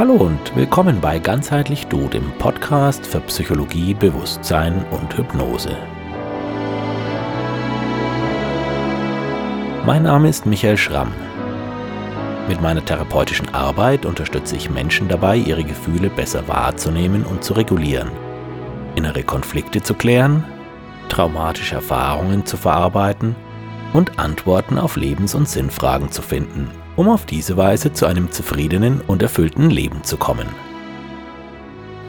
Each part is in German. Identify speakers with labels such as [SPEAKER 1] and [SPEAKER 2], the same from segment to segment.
[SPEAKER 1] Hallo und willkommen bei Ganzheitlich Du, dem Podcast für Psychologie, Bewusstsein und Hypnose. Mein Name ist Michael Schramm. Mit meiner therapeutischen Arbeit unterstütze ich Menschen dabei, ihre Gefühle besser wahrzunehmen und zu regulieren, innere Konflikte zu klären, traumatische Erfahrungen zu verarbeiten und Antworten auf Lebens- und Sinnfragen zu finden, um auf diese Weise zu einem zufriedenen und erfüllten Leben zu kommen.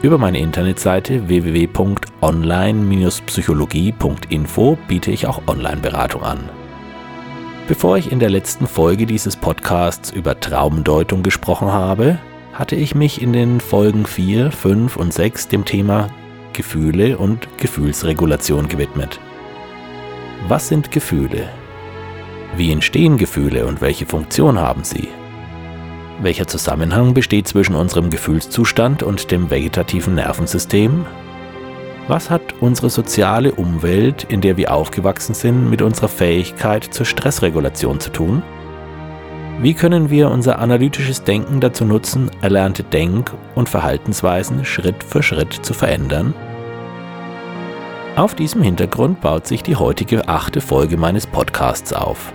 [SPEAKER 1] Über meine Internetseite www.online-psychologie.info biete ich auch Online-Beratung an. Bevor ich in der letzten Folge dieses Podcasts über Traumdeutung gesprochen habe, hatte ich mich in den Folgen 4, 5 und 6 dem Thema Gefühle und Gefühlsregulation gewidmet. Was sind Gefühle? Wie entstehen Gefühle und welche Funktion haben sie? Welcher Zusammenhang besteht zwischen unserem Gefühlszustand und dem vegetativen Nervensystem? Was hat unsere soziale Umwelt, in der wir aufgewachsen sind, mit unserer Fähigkeit zur Stressregulation zu tun? Wie können wir unser analytisches Denken dazu nutzen, erlernte Denk- und Verhaltensweisen Schritt für Schritt zu verändern? Auf diesem Hintergrund baut sich die heutige achte Folge meines Podcasts auf.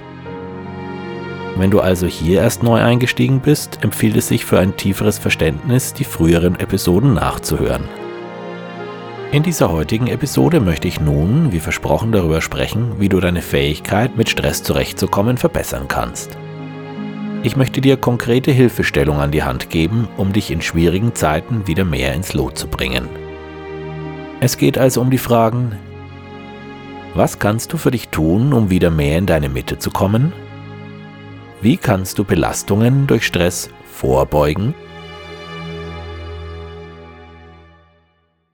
[SPEAKER 1] Wenn du also hier erst neu eingestiegen bist, empfiehlt es sich für ein tieferes Verständnis, die früheren Episoden nachzuhören. In dieser heutigen Episode möchte ich nun, wie versprochen, darüber sprechen, wie du deine Fähigkeit, mit Stress zurechtzukommen, verbessern kannst. Ich möchte dir konkrete Hilfestellung an die Hand geben, um dich in schwierigen Zeiten wieder mehr ins Lot zu bringen. Es geht also um die Fragen, was kannst du für dich tun, um wieder mehr in deine Mitte zu kommen? Wie kannst du Belastungen durch Stress vorbeugen?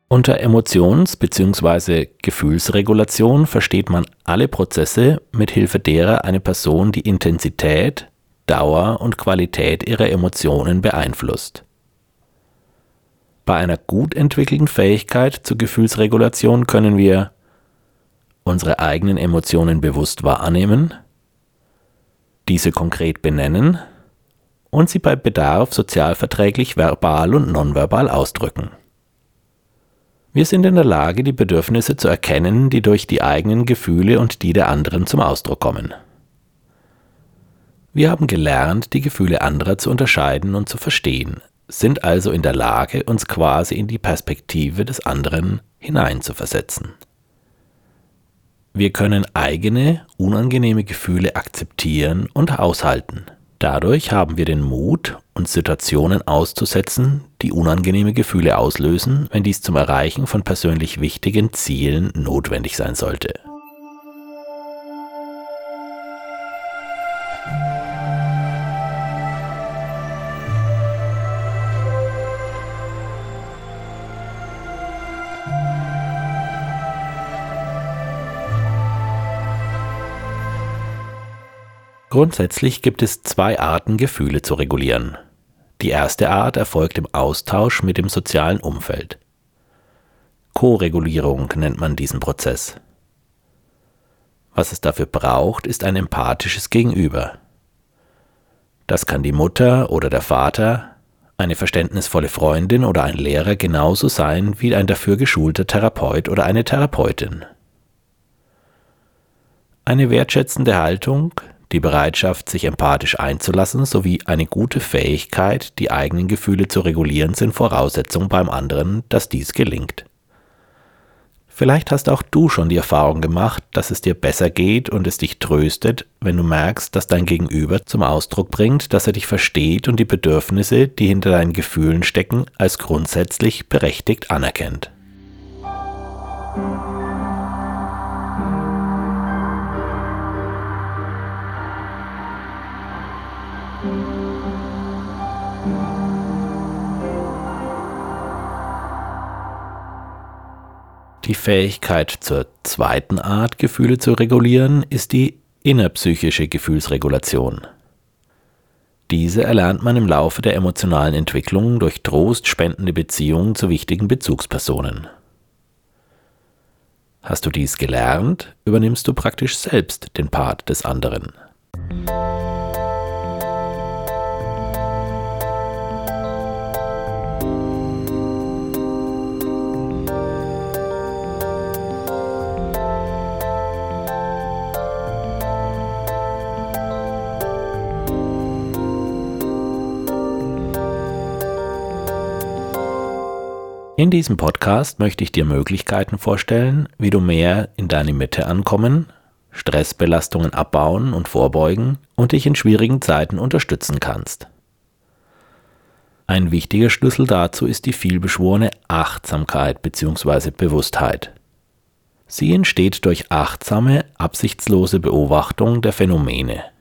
[SPEAKER 1] Unter Emotions- bzw. Gefühlsregulation versteht man alle Prozesse, mit Hilfe derer eine Person die Intensität, Dauer und Qualität ihrer Emotionen beeinflusst. Bei einer gut entwickelten Fähigkeit zur Gefühlsregulation können wir unsere eigenen Emotionen bewusst wahrnehmen, diese konkret benennen und sie bei Bedarf sozialverträglich verbal und nonverbal ausdrücken. Wir sind in der Lage, die Bedürfnisse zu erkennen, die durch die eigenen Gefühle und die der anderen zum Ausdruck kommen. Wir haben gelernt, die Gefühle anderer zu unterscheiden und zu verstehen, sind also in der Lage, uns quasi in die Perspektive des anderen hineinzuversetzen. Wir können eigene, unangenehme Gefühle akzeptieren und aushalten. Dadurch haben wir den Mut, uns Situationen auszusetzen, die unangenehme Gefühle auslösen, wenn dies zum Erreichen von persönlich wichtigen Zielen notwendig sein sollte. Grundsätzlich gibt es zwei Arten, Gefühle zu regulieren. Die erste Art erfolgt im Austausch mit dem sozialen Umfeld. Koregulierung nennt man diesen Prozess. Was es dafür braucht, ist ein empathisches Gegenüber. Das kann die Mutter oder der Vater, eine verständnisvolle Freundin oder ein Lehrer genauso sein wie ein dafür geschulter Therapeut oder eine Therapeutin. Eine wertschätzende Haltung, die Bereitschaft, sich empathisch einzulassen, sowie eine gute Fähigkeit, die eigenen Gefühle zu regulieren, sind Voraussetzungen beim anderen, dass dies gelingt. Vielleicht hast auch du schon die Erfahrung gemacht, dass es dir besser geht und es dich tröstet, wenn du merkst, dass dein Gegenüber zum Ausdruck bringt, dass er dich versteht und die Bedürfnisse, die hinter deinen Gefühlen stecken, als grundsätzlich berechtigt anerkennt. Die Fähigkeit zur zweiten Art, Gefühle zu regulieren, ist die innerpsychische Gefühlsregulation. Diese erlernt man im Laufe der emotionalen Entwicklung durch trostspendende Beziehungen zu wichtigen Bezugspersonen. Hast du dies gelernt, übernimmst du praktisch selbst den Part des anderen. In diesem Podcast möchte ich dir Möglichkeiten vorstellen, wie du mehr in deine Mitte ankommen, Stressbelastungen abbauen und vorbeugen und dich in schwierigen Zeiten unterstützen kannst. Ein wichtiger Schlüssel dazu ist die vielbeschworene Achtsamkeit bzw. Bewusstheit. Sie entsteht durch achtsame, absichtslose Beobachtung der Phänomene.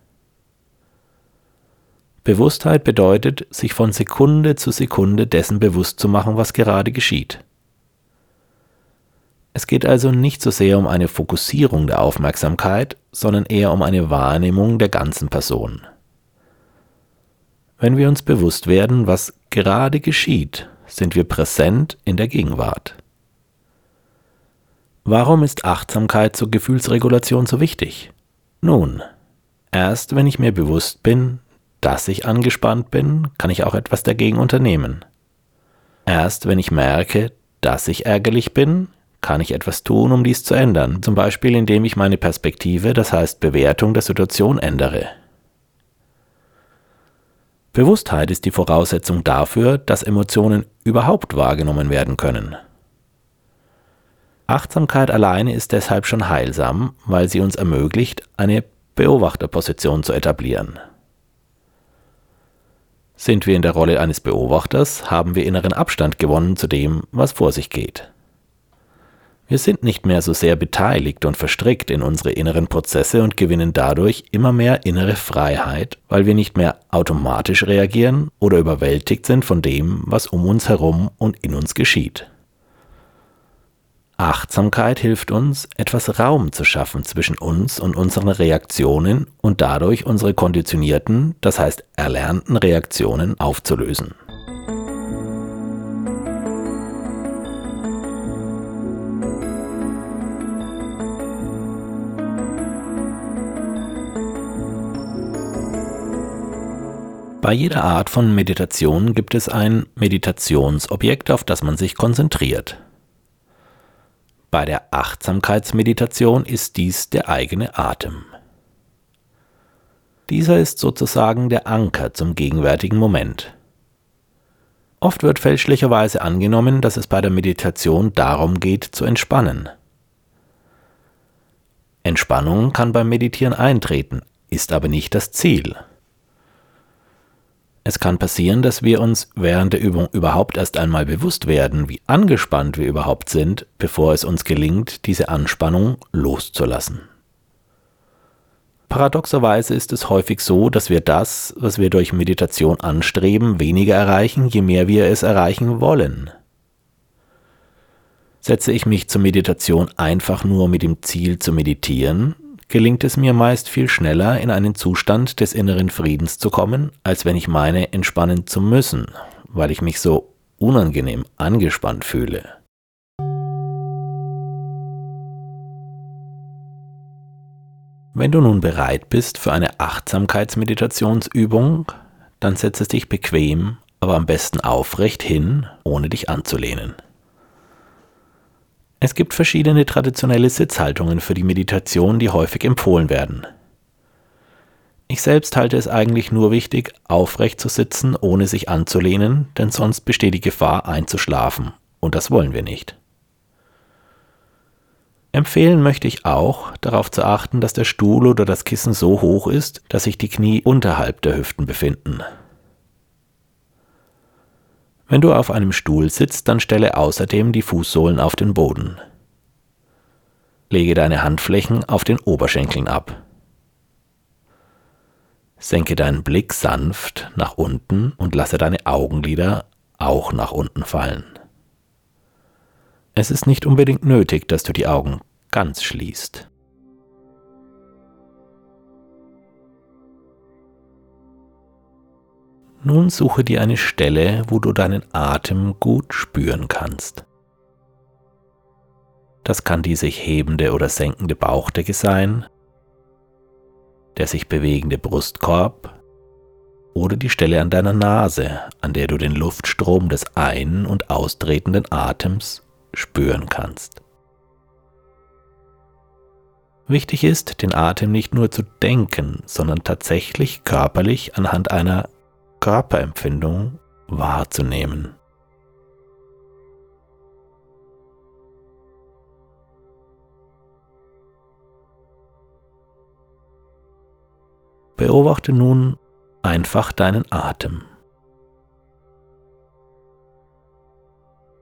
[SPEAKER 1] Bewusstheit bedeutet, sich von Sekunde zu Sekunde dessen bewusst zu machen, was gerade geschieht. Es geht also nicht so sehr um eine Fokussierung der Aufmerksamkeit, sondern eher um eine Wahrnehmung der ganzen Person. Wenn wir uns bewusst werden, was gerade geschieht, sind wir präsent in der Gegenwart. Warum ist Achtsamkeit zur Gefühlsregulation so wichtig? Nun, erst wenn ich mir bewusst bin, dass ich angespannt bin, kann ich auch etwas dagegen unternehmen. Erst wenn ich merke, dass ich ärgerlich bin, kann ich etwas tun, um dies zu ändern, zum Beispiel indem ich meine Perspektive, das heißt Bewertung der Situation ändere. Bewusstheit ist die Voraussetzung dafür, dass Emotionen überhaupt wahrgenommen werden können. Achtsamkeit alleine ist deshalb schon heilsam, weil sie uns ermöglicht, eine Beobachterposition zu etablieren. Sind wir in der Rolle eines Beobachters, haben wir inneren Abstand gewonnen zu dem, was vor sich geht. Wir sind nicht mehr so sehr beteiligt und verstrickt in unsere inneren Prozesse und gewinnen dadurch immer mehr innere Freiheit, weil wir nicht mehr automatisch reagieren oder überwältigt sind von dem, was um uns herum und in uns geschieht. Achtsamkeit hilft uns, etwas Raum zu schaffen zwischen uns und unseren Reaktionen und dadurch unsere konditionierten, das heißt erlernten Reaktionen aufzulösen. Bei jeder Art von Meditation gibt es ein Meditationsobjekt, auf das man sich konzentriert. Bei der Achtsamkeitsmeditation ist dies der eigene Atem. Dieser ist sozusagen der Anker zum gegenwärtigen Moment. Oft wird fälschlicherweise angenommen, dass es bei der Meditation darum geht, zu entspannen. Entspannung kann beim Meditieren eintreten, ist aber nicht das Ziel. Es kann passieren, dass wir uns während der Übung überhaupt erst einmal bewusst werden, wie angespannt wir überhaupt sind, bevor es uns gelingt, diese Anspannung loszulassen. Paradoxerweise ist es häufig so, dass wir das, was wir durch Meditation anstreben, weniger erreichen, je mehr wir es erreichen wollen. Setze ich mich zur Meditation einfach nur mit dem Ziel zu meditieren, gelingt es mir meist viel schneller, in einen Zustand des inneren Friedens zu kommen, als wenn ich meine, entspannen zu müssen, weil ich mich so unangenehm angespannt fühle. Wenn du nun bereit bist für eine Achtsamkeitsmeditationsübung, dann setze dich bequem, aber am besten aufrecht hin, ohne dich anzulehnen. Es gibt verschiedene traditionelle Sitzhaltungen für die Meditation, die häufig empfohlen werden. Ich selbst halte es eigentlich nur wichtig, aufrecht zu sitzen, ohne sich anzulehnen, denn sonst besteht die Gefahr einzuschlafen, und das wollen wir nicht. Empfehlen möchte ich auch, darauf zu achten, dass der Stuhl oder das Kissen so hoch ist, dass sich die Knie unterhalb der Hüften befinden. Wenn du auf einem Stuhl sitzt, dann stelle außerdem die Fußsohlen auf den Boden. Lege deine Handflächen auf den Oberschenkeln ab. Senke deinen Blick sanft nach unten und lasse deine Augenlider auch nach unten fallen. Es ist nicht unbedingt nötig, dass du die Augen ganz schließt. Nun suche dir eine Stelle, wo du deinen Atem gut spüren kannst. Das kann die sich hebende oder senkende Bauchdecke sein, der sich bewegende Brustkorb oder die Stelle an deiner Nase, an der du den Luftstrom des ein- und austretenden Atems spüren kannst. Wichtig ist, den Atem nicht nur zu denken, sondern tatsächlich körperlich anhand einer Körperempfindung wahrzunehmen. Beobachte nun einfach deinen Atem.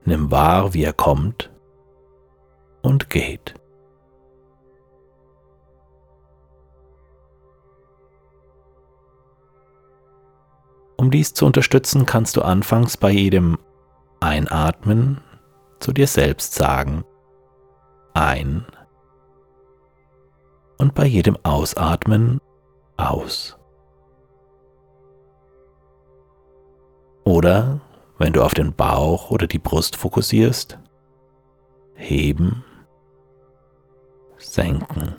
[SPEAKER 1] Nimm wahr, wie er kommt und geht. Um dies zu unterstützen, kannst du anfangs bei jedem Einatmen zu dir selbst sagen, ein und bei jedem Ausatmen aus. Oder wenn du auf den Bauch oder die Brust fokussierst, heben, senken.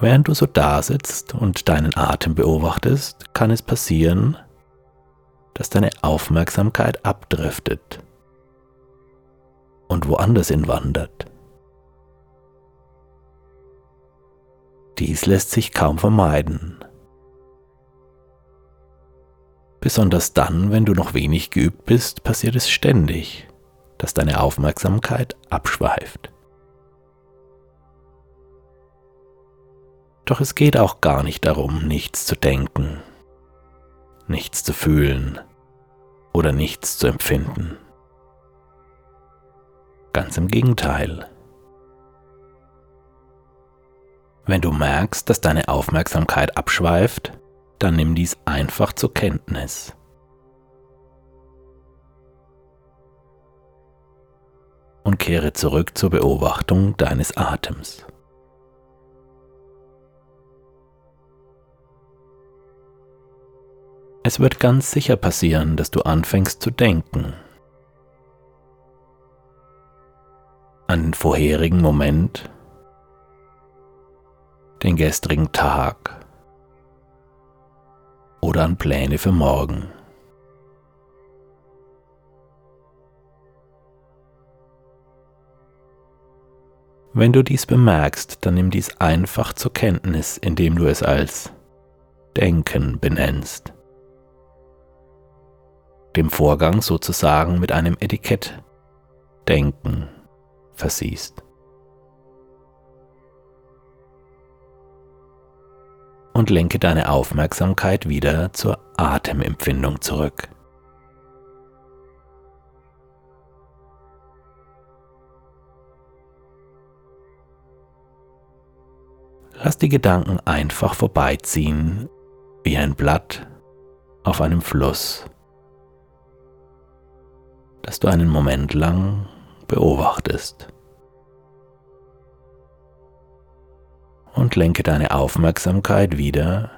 [SPEAKER 1] Während du so dasitzt und deinen Atem beobachtest, kann es passieren, dass deine Aufmerksamkeit abdriftet und woanders hinwandert. Dies lässt sich kaum vermeiden. Besonders dann, wenn du noch wenig geübt bist, passiert es ständig, dass deine Aufmerksamkeit abschweift. Doch es geht auch gar nicht darum, nichts zu denken, nichts zu fühlen oder nichts zu empfinden. Ganz im Gegenteil. Wenn du merkst, dass deine Aufmerksamkeit abschweift, dann nimm dies einfach zur Kenntnis. Und kehre zurück zur Beobachtung deines Atems. Es wird ganz sicher passieren, dass du anfängst zu denken. An den vorherigen Moment, den gestrigen Tag oder an Pläne für morgen. Wenn du dies bemerkst, dann nimm dies einfach zur Kenntnis, indem du es als Denken benennst dem Vorgang sozusagen mit einem Etikett Denken versiehst. Und lenke deine Aufmerksamkeit wieder zur Atemempfindung zurück. Lass die Gedanken einfach vorbeiziehen wie ein Blatt auf einem Fluss das du einen Moment lang beobachtest. Und lenke deine Aufmerksamkeit wieder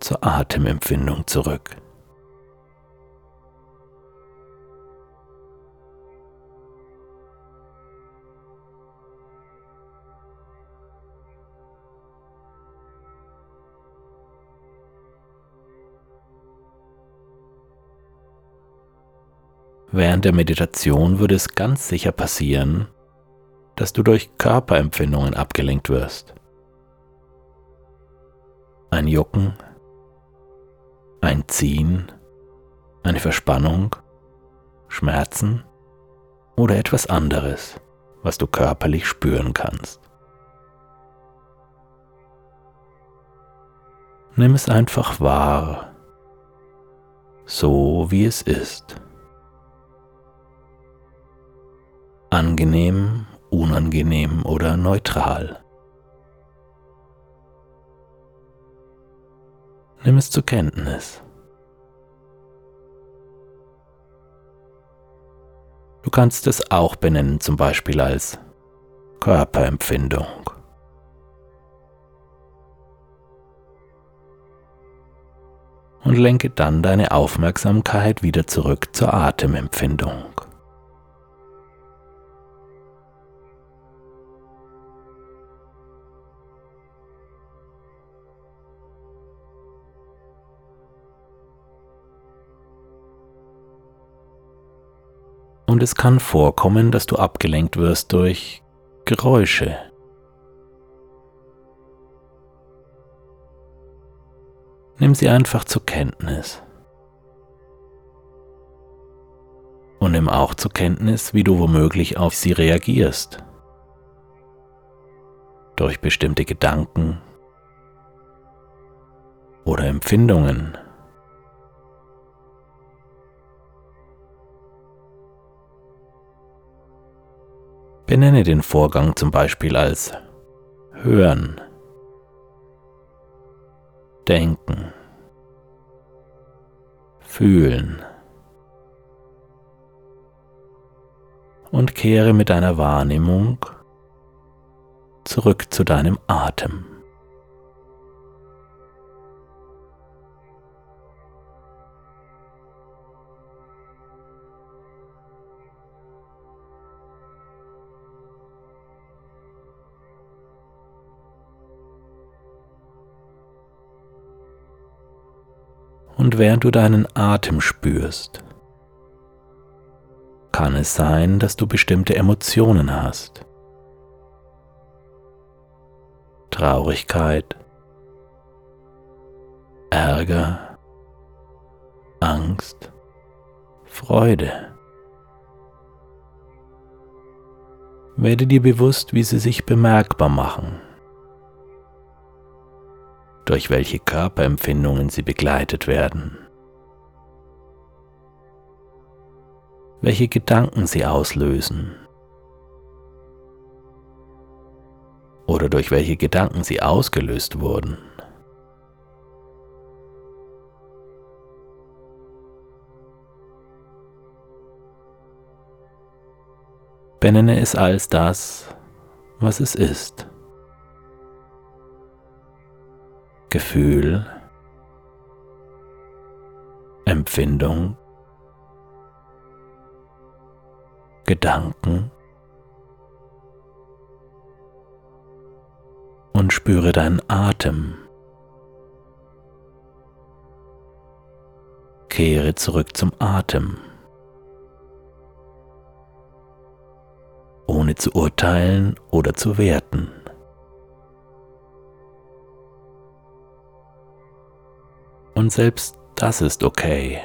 [SPEAKER 1] zur Atemempfindung zurück. Während der Meditation würde es ganz sicher passieren, dass du durch Körperempfindungen abgelenkt wirst. Ein Jucken, ein Ziehen, eine Verspannung, Schmerzen oder etwas anderes, was du körperlich spüren kannst. Nimm es einfach wahr, so wie es ist. Angenehm, unangenehm oder neutral. Nimm es zur Kenntnis. Du kannst es auch benennen, zum Beispiel als Körperempfindung. Und lenke dann deine Aufmerksamkeit wieder zurück zur Atemempfindung. Und es kann vorkommen, dass du abgelenkt wirst durch Geräusche. Nimm sie einfach zur Kenntnis. Und nimm auch zur Kenntnis, wie du womöglich auf sie reagierst. Durch bestimmte Gedanken oder Empfindungen. Benenne den Vorgang zum Beispiel als Hören, Denken, Fühlen und kehre mit deiner Wahrnehmung zurück zu deinem Atem. Und während du deinen Atem spürst, kann es sein, dass du bestimmte Emotionen hast. Traurigkeit, Ärger, Angst, Freude. Werde dir bewusst, wie sie sich bemerkbar machen durch welche Körperempfindungen sie begleitet werden, welche Gedanken sie auslösen oder durch welche Gedanken sie ausgelöst wurden. Benenne es als das, was es ist. Gefühl, Empfindung, Gedanken und spüre deinen Atem. Kehre zurück zum Atem, ohne zu urteilen oder zu werten. Und selbst das ist okay.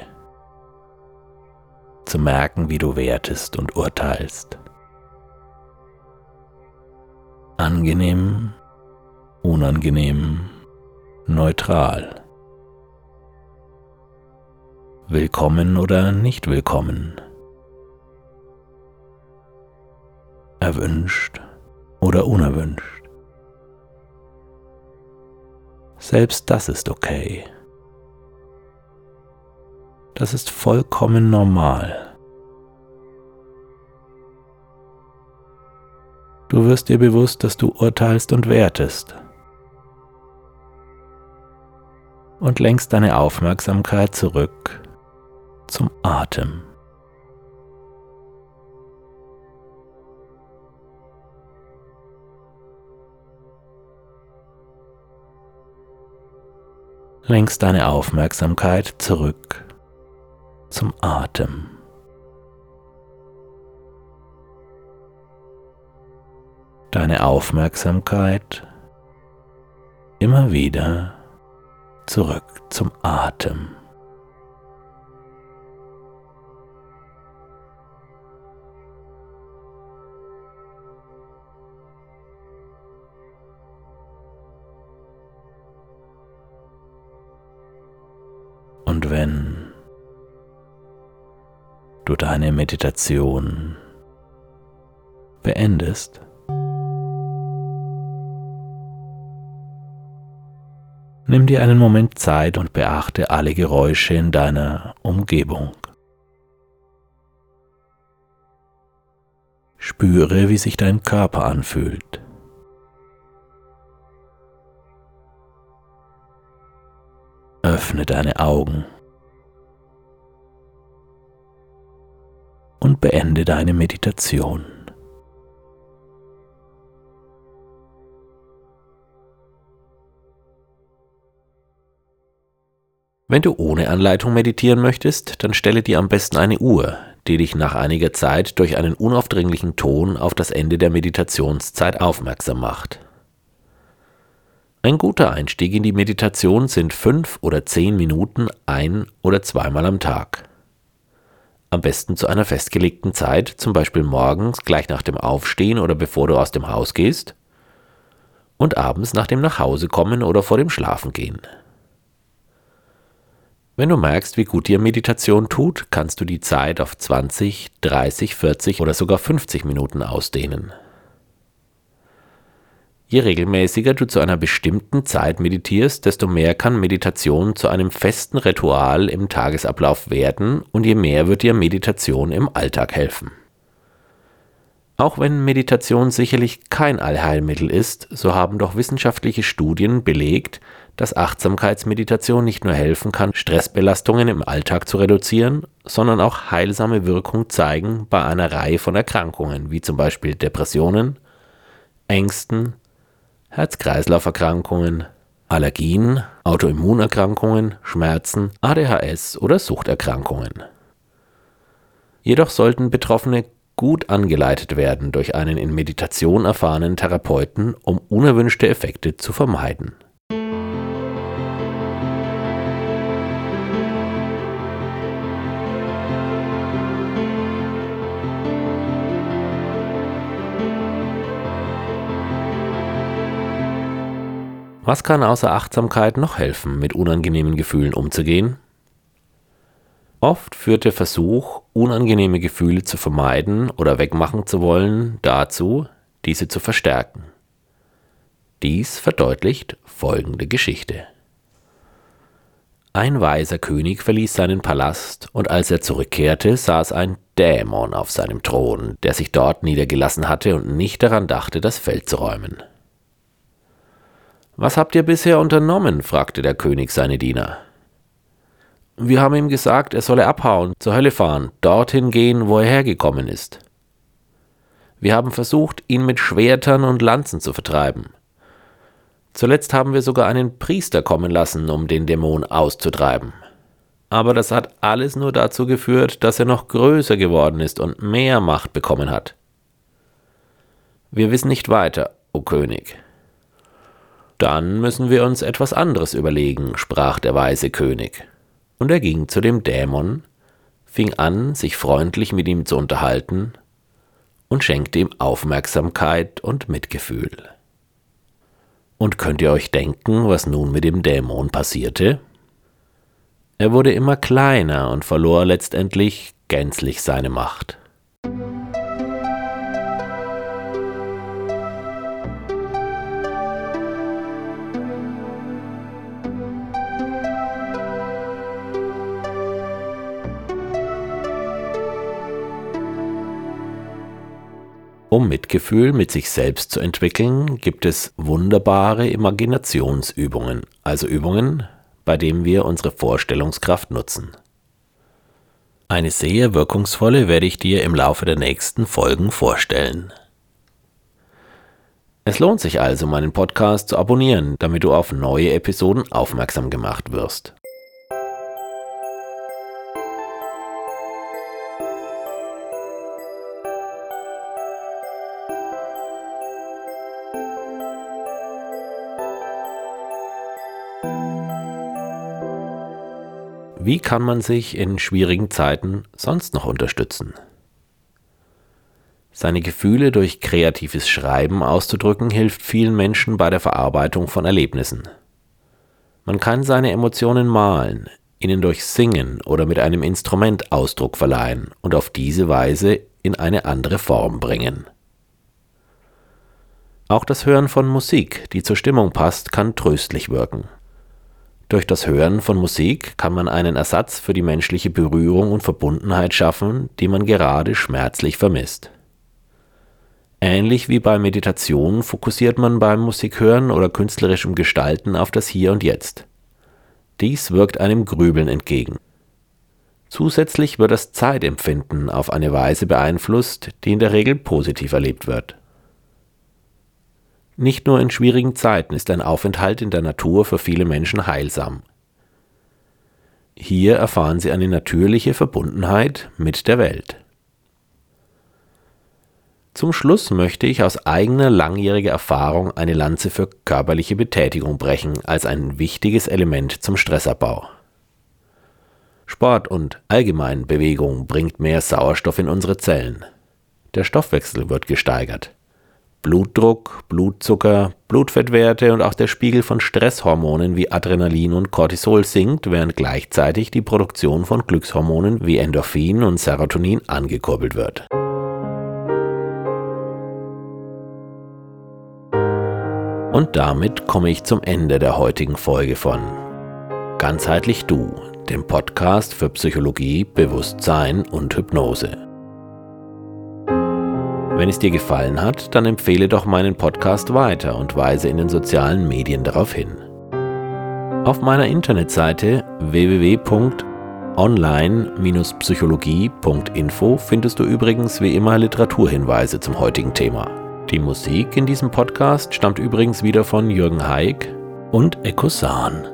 [SPEAKER 1] Zu merken, wie du wertest und urteilst. Angenehm, unangenehm, neutral. Willkommen oder nicht willkommen. Erwünscht oder unerwünscht. Selbst das ist okay. Das ist vollkommen normal. Du wirst dir bewusst, dass du urteilst und wertest. Und lenkst deine Aufmerksamkeit zurück zum Atem. Lenkst deine Aufmerksamkeit zurück zum Atem. Deine Aufmerksamkeit immer wieder zurück zum Atem. Und wenn deine Meditation beendest, nimm dir einen Moment Zeit und beachte alle Geräusche in deiner Umgebung. Spüre, wie sich dein Körper anfühlt. Öffne deine Augen. Und beende deine Meditation. Wenn du ohne Anleitung meditieren möchtest, dann stelle dir am besten eine Uhr, die dich nach einiger Zeit durch einen unaufdringlichen Ton auf das Ende der Meditationszeit aufmerksam macht. Ein guter Einstieg in die Meditation sind fünf oder zehn Minuten ein- oder zweimal am Tag. Am besten zu einer festgelegten Zeit, zum Beispiel morgens gleich nach dem Aufstehen oder bevor du aus dem Haus gehst und abends nach dem Nachhausekommen oder vor dem Schlafengehen. Wenn du merkst, wie gut dir Meditation tut, kannst du die Zeit auf 20, 30, 40 oder sogar 50 Minuten ausdehnen. Je regelmäßiger du zu einer bestimmten Zeit meditierst, desto mehr kann Meditation zu einem festen Ritual im Tagesablauf werden und je mehr wird dir Meditation im Alltag helfen. Auch wenn Meditation sicherlich kein Allheilmittel ist, so haben doch wissenschaftliche Studien belegt, dass Achtsamkeitsmeditation nicht nur helfen kann, Stressbelastungen im Alltag zu reduzieren, sondern auch heilsame Wirkung zeigen bei einer Reihe von Erkrankungen, wie zum Beispiel Depressionen, Ängsten, Herz-Kreislauf-Erkrankungen, Allergien, Autoimmunerkrankungen, Schmerzen, ADHS oder Suchterkrankungen. Jedoch sollten Betroffene gut angeleitet werden durch einen in Meditation erfahrenen Therapeuten, um unerwünschte Effekte zu vermeiden. Was kann außer Achtsamkeit noch helfen, mit unangenehmen Gefühlen umzugehen? Oft führt der Versuch, unangenehme Gefühle zu vermeiden oder wegmachen zu wollen, dazu, diese zu verstärken. Dies verdeutlicht folgende Geschichte. Ein weiser König verließ seinen Palast, und als er zurückkehrte, saß ein Dämon auf seinem Thron, der sich dort niedergelassen hatte und nicht daran dachte, das Feld zu räumen. Was habt ihr bisher unternommen? fragte der König seine Diener. Wir haben ihm gesagt, er solle abhauen, zur Hölle fahren, dorthin gehen, wo er hergekommen ist. Wir haben versucht, ihn mit Schwertern und Lanzen zu vertreiben. Zuletzt haben wir sogar einen Priester kommen lassen, um den Dämon auszutreiben. Aber das hat alles nur dazu geführt, dass er noch größer geworden ist und mehr Macht bekommen hat. Wir wissen nicht weiter, o König. Dann müssen wir uns etwas anderes überlegen, sprach der weise König. Und er ging zu dem Dämon, fing an, sich freundlich mit ihm zu unterhalten und schenkte ihm Aufmerksamkeit und Mitgefühl. Und könnt ihr euch denken, was nun mit dem Dämon passierte? Er wurde immer kleiner und verlor letztendlich gänzlich seine Macht. Um Mitgefühl mit sich selbst zu entwickeln, gibt es wunderbare Imaginationsübungen, also Übungen, bei denen wir unsere Vorstellungskraft nutzen. Eine sehr wirkungsvolle werde ich dir im Laufe der nächsten Folgen vorstellen. Es lohnt sich also, meinen Podcast zu abonnieren, damit du auf neue Episoden aufmerksam gemacht wirst. Wie kann man sich in schwierigen Zeiten sonst noch unterstützen? Seine Gefühle durch kreatives Schreiben auszudrücken hilft vielen Menschen bei der Verarbeitung von Erlebnissen. Man kann seine Emotionen malen, ihnen durch Singen oder mit einem Instrument Ausdruck verleihen und auf diese Weise in eine andere Form bringen. Auch das Hören von Musik, die zur Stimmung passt, kann tröstlich wirken. Durch das Hören von Musik kann man einen Ersatz für die menschliche Berührung und Verbundenheit schaffen, die man gerade schmerzlich vermisst. Ähnlich wie bei Meditation fokussiert man beim Musikhören oder künstlerischem Gestalten auf das Hier und Jetzt. Dies wirkt einem Grübeln entgegen. Zusätzlich wird das Zeitempfinden auf eine Weise beeinflusst, die in der Regel positiv erlebt wird. Nicht nur in schwierigen Zeiten ist ein Aufenthalt in der Natur für viele Menschen heilsam. Hier erfahren sie eine natürliche Verbundenheit mit der Welt. Zum Schluss möchte ich aus eigener langjähriger Erfahrung eine Lanze für körperliche Betätigung brechen als ein wichtiges Element zum Stressabbau. Sport und allgemein Bewegung bringt mehr Sauerstoff in unsere Zellen. Der Stoffwechsel wird gesteigert. Blutdruck, Blutzucker, Blutfettwerte und auch der Spiegel von Stresshormonen wie Adrenalin und Cortisol sinkt, während gleichzeitig die Produktion von Glückshormonen wie Endorphin und Serotonin angekurbelt wird. Und damit komme ich zum Ende der heutigen Folge von Ganzheitlich Du, dem Podcast für Psychologie, Bewusstsein und Hypnose. Wenn es dir gefallen hat, dann empfehle doch meinen Podcast weiter und weise in den sozialen Medien darauf hin. Auf meiner Internetseite www.online-psychologie.info findest du übrigens wie immer Literaturhinweise zum heutigen Thema. Die Musik in diesem Podcast stammt übrigens wieder von Jürgen Haig und Ekosan.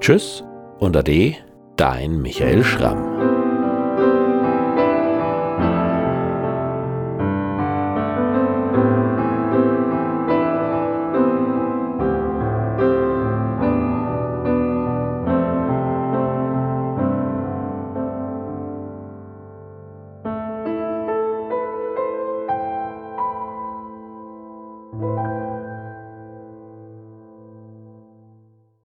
[SPEAKER 1] Tschüss und Ade, dein Michael Schramm.